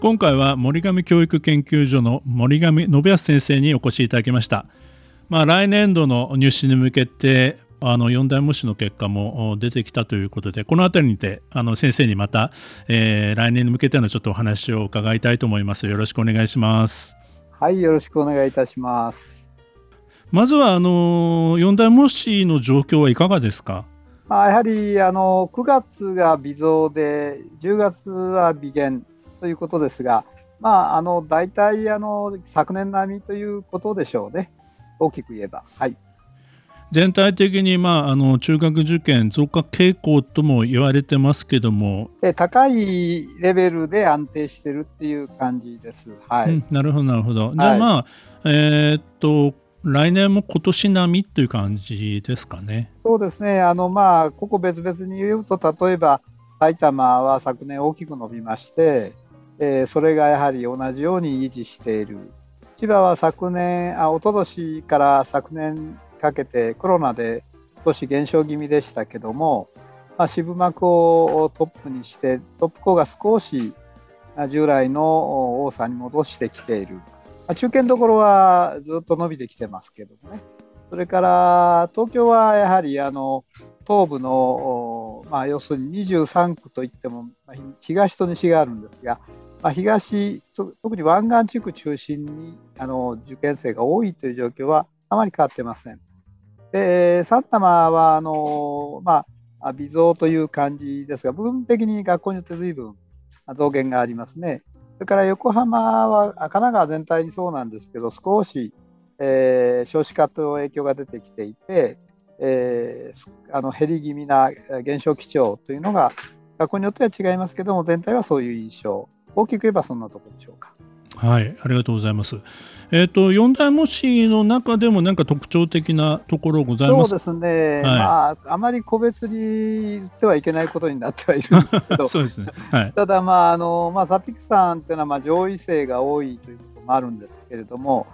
今回は森上教育研究所の森上信康先生にお越しいただきました。まあ、来年度の入試に向けてあの4大模試の結果も出てきたということでこの辺りにてあの先生にまた、えー、来年に向けてのちょっとお話を伺いたいと思います。よろしくお願いします。はい、よろしくお願いいたします。まずはあの4大模試の状況はいかがですか？まあ、やはりあの9月が微増で10月は微減ということですが、まあ、あの大体あの昨年並みということでしょうね、大きく言えば。はい全体的に、まあ、あの中学受験増加傾向とも言われてますけども高いレベルで安定してるっていう感じです。はい、うん、なるほどなるほど。じゃあまあ、はい、えー、っと来年も今年並みという感じですかね。そうですね。あのまあここ別々に言うと例えば埼玉は昨年大きく伸びまして、えー、それがやはり同じように維持している。千葉は昨年、あ一昨年から昨年かけてコロナで少し減少気味でしたけども、まあ、渋幕をトップにしてトップ校が少し従来の多さに戻してきている、まあ、中堅どころはずっと伸びてきてますけどもねそれから東京はやはりあの東部の、まあ、要するに23区といっても東と西があるんですがまあ、東、特に湾岸地区中心にあの受験生が多いという状況はあまり変わってません。で、埼玉はあの、まあ、微増という感じですが、部分的に学校によって随分増減がありますね。それから横浜は、神奈川全体にそうなんですけど、少し、えー、少子化と影響が出てきていて、えー、あの減り気味な減少基調というのが学校によっては違いますけども全体はそういう印象大きく言えばそんなところでしょうか。はい、ありがとうございます。えっ、ー、と四大模試の中でも何か特徴的なところございます？そうですね。はい、まああまり個別に言ってはいけないことになってはいるんですけど、そうですね。はい、ただまああのまあサピックさんっていうのはまあ上位生が多いということもあるんですけれども、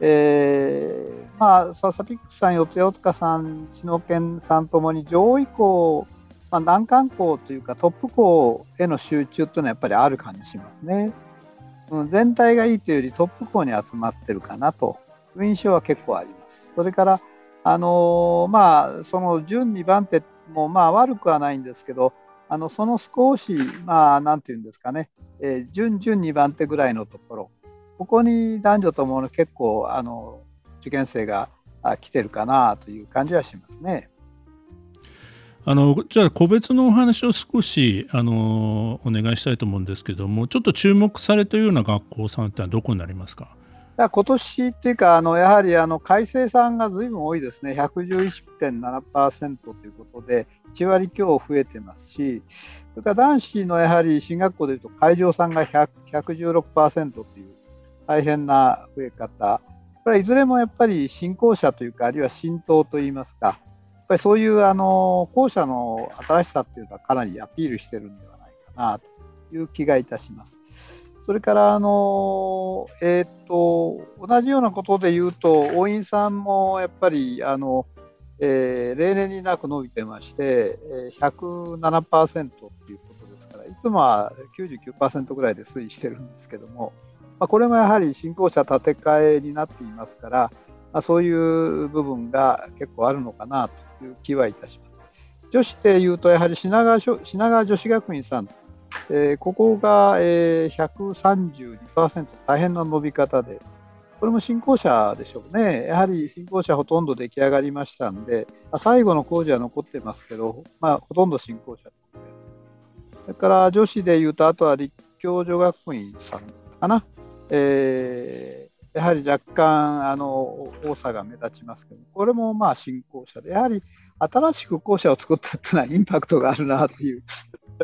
えー、まあサピックさん、四谷大塚さん、篠研さんともに上位校まあ、難関校というかトップ校への集中というのはやっぱりある感じしますね。全体がいいというよりトップ校に集まってるかなという印象は結構あります。それから、あのー、まあ、その準2番手もまあ悪くはないんですけど、あのその少し、まあ、なんていうんですかね、えー、準々2番手ぐらいのところ、ここに男女とも結構あの受験生が来てるかなという感じはしますね。あのじゃあ個別のお話を少しあのお願いしたいと思うんですけどもちょっと注目されているような学校さんってのはどこになりますか？今年っていうかあのやはりあの改正さんがずいぶん多いですね。111.7%ということで1割強増えてますしそれから男子のやはり進学校でいうと会場さんが116%という大変な増え方。これはいずれもやっぱり新興者というかあるいは浸透といいますかぱりそういうあの校舎の新しさっていうのはかなりアピールしてるんではないかなという気がいたします。それからあの、えーと、同じようなことで言うと、応員さんもやっぱりあの、えー、例年になく伸びてまして、107%ということですから、いつもは99%ぐらいで推移してるんですけども、まあ、これもやはり新校舎建て替えになっていますから、まあ、そういう部分が結構あるのかなという気はいたします。女子でいうと、やはり品川品川女子学院さん、えー、ここが、えー、132%、大変な伸び方で、これも新校舎でしょうね。やはり新校舎ほとんど出来上がりましたんで、最後の工事は残ってますけど、まあ、ほとんど新校舎。それから女子でいうと、あとは立教女学院さんかな。えやはり若干あの多さが目立ちますけど、これもまあ新校舎で、やはり新しく校舎を作ったっていうのは インパクトがあるなっていう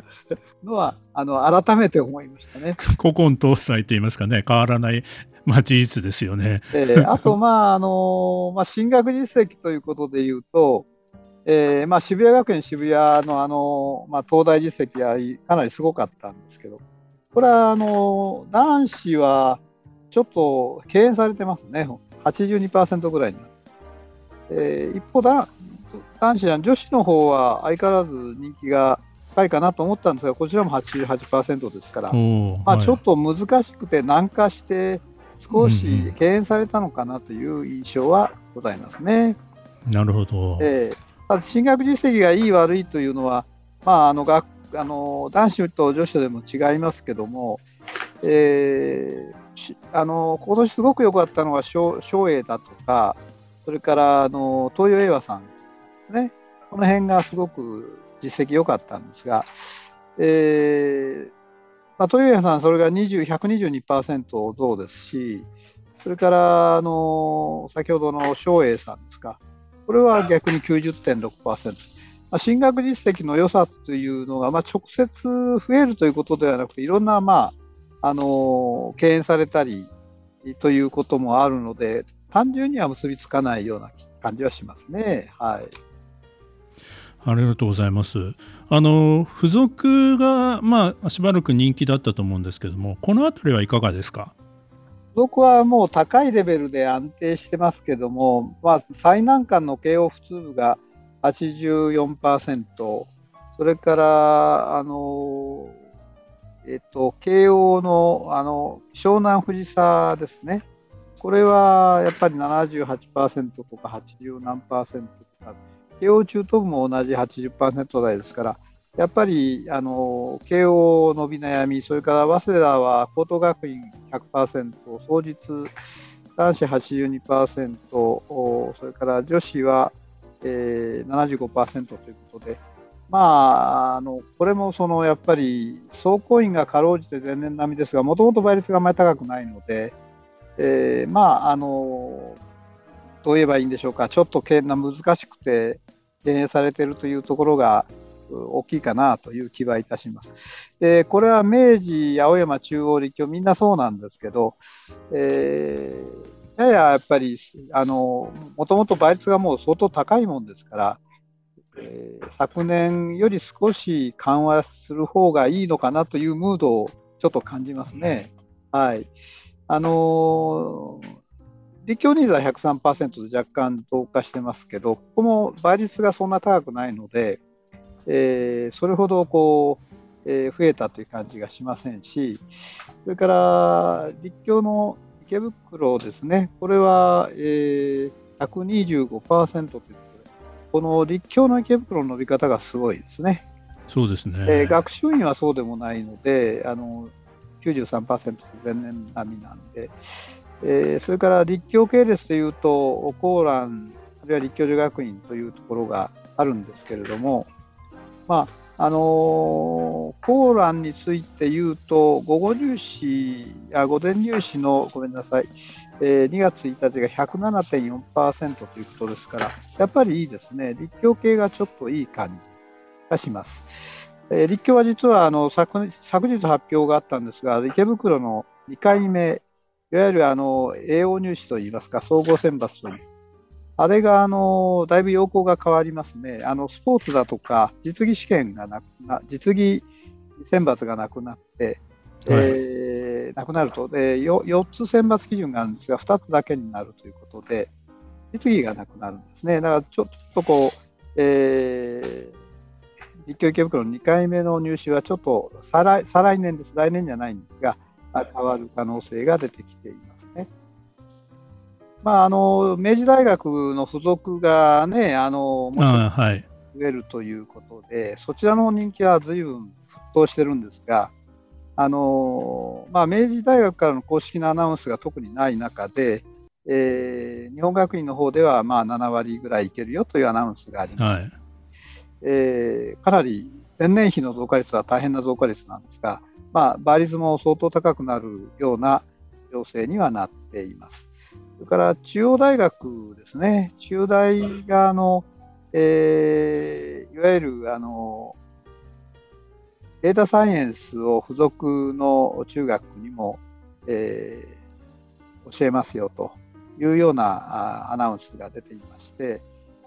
のはあの改めて思いましたね。古今東西といいますかね、変わらない、まあ、事実ですよね。えー、あと、まああのまあ、進学実績ということでいうと、えーまあ、渋谷学園渋谷のあの、まあ、東大実績はかなりすごかったんですけど、これはあの男子はちょっと敬遠されてますね、82%ぐらいに。なる。えー、一方だ、男子や女子の方は相変わらず人気が高いかなと思ったんですが、こちらも88%ですから、まあ、ちょっと難しくて難化して、少し敬遠されたのかなという印象はございますね。うん、なるほど、えー、進学実績がいい悪いというのは、まあ、あの学あの男子と女子でも違いますけども、えー、あの今年すごく良かったのは松栄だとか、それからあの東洋英和さんですね、この辺がすごく実績良かったんですが、えーまあ、豊谷さん、それが122%同ですし、それからあの先ほどの松栄さんですか、これは逆に90.6%。まあ、進学実績の良さというのが、まあ、直接増えるということではなくて、いろんな、まあ、あの敬遠されたりということもあるので、単純には結びつかないような感じはしますね。はいありがとうございます。あの付属がまあしばらく人気だったと思うんですけども、この辺りはいかがですか？付属はもう高いレベルで安定してますけども、まあ、最難関の慶応普通部が84%、それからあのえっと慶応のあの湘南藤沢ですね。これはやっぱり78%とか80何パーセントとか慶応中等部も同じ80%台ですから、やっぱりあの慶応伸び悩み、それから早稲田は高等学院100%、総実男子82%、それから女子は、えー、75%ということで、まあ、あのこれもそのやっぱり総工員がかろうじて前年並みですが、もともと倍率があまり高くないので、えー、まあ、あのどう言えばいいんでしょうか、ちょっとな難しくて、敬遠されているというところが大きいかなという気はいたします。でこれは明治、青山、中央、立教、みんなそうなんですけど、えー、やややっぱり、あのもともと倍率がもう相当高いもんですから、えー、昨年より少し緩和する方がいいのかなというムードをちょっと感じますね。はいあのー立教ニーズは103%で若干増加してますけど、ここも倍率がそんな高くないので、えー、それほどこう、えー、増えたという感じがしませんし、それから立教の池袋ですね、これは、えー、125%というこの立教の池袋の伸び方がすごいですね。そうですね、えー、学習院はそうでもないので、あの93%前年並みなんで、えー、それから立教系列というと、コーラン、あるいは立教女学院というところがあるんですけれども、まああのー、コーランについて言うと、午後入試、あ午前入試の、ごめんなさい、えー、2月1日が107.4%ということですから、やっぱりいいですね、立教系がちょっといい感じがします。えー、立教は実はあの昨昨日発表があったんですが、池袋の2回目いわゆるあの栄養入試といいますか、総合選抜という、あれがあのだいぶ要項が変わりますね。あのスポーツだとか、実技試験がなな、実技選抜がなくなって、はい、えー、なくなると、で 4, 4つ選抜基準があるんですが、2つだけになるということで、実技がなくなるんですね。だからちょっとこう、えー、立教池袋の2回目の入試はちょっと再来再来年です、来年じゃないんですが、変わる可能性が出てきていますね。まあ、あの明治大学の付属がね、あのもし増えるということで、はい、そちらの人気は随分沸騰してるんですが、あのまあ、明治大学からの公式なアナウンスが特にない中で、えー、日本学院の方ではまあ7割ぐらいいけるよというアナウンスがあります。はい、えー、かなり前年比の増加率は大変な増加率なんですが、まあ、倍率も相当高くなるような情勢にはなっています。それから中央大学ですね、中大があの、えー、いわゆるあのデータサイエンスを付属の中学にも、えー、教えますよというようなアナウンスが出ていまして、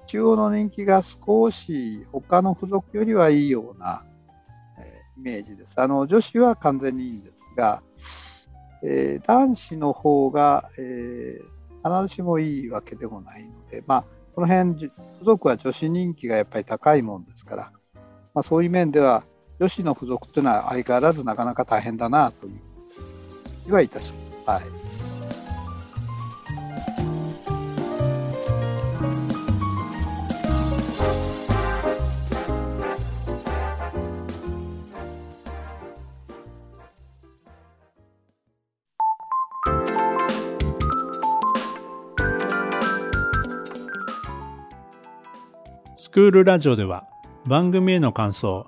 中央の人気が少し他の付属よりはいいような、えー、イメージです。あの女子は完全にいいんですが、えー、男子の方が、えー、必ずしもいいわけでもないので、まあ、この辺、付属は女子人気がやっぱり高いもんですから、まあ、そういう面では、女子の付属というのは相変わらずなかなか大変だなという気はいたします。はいスクールラジオでは番組への感想、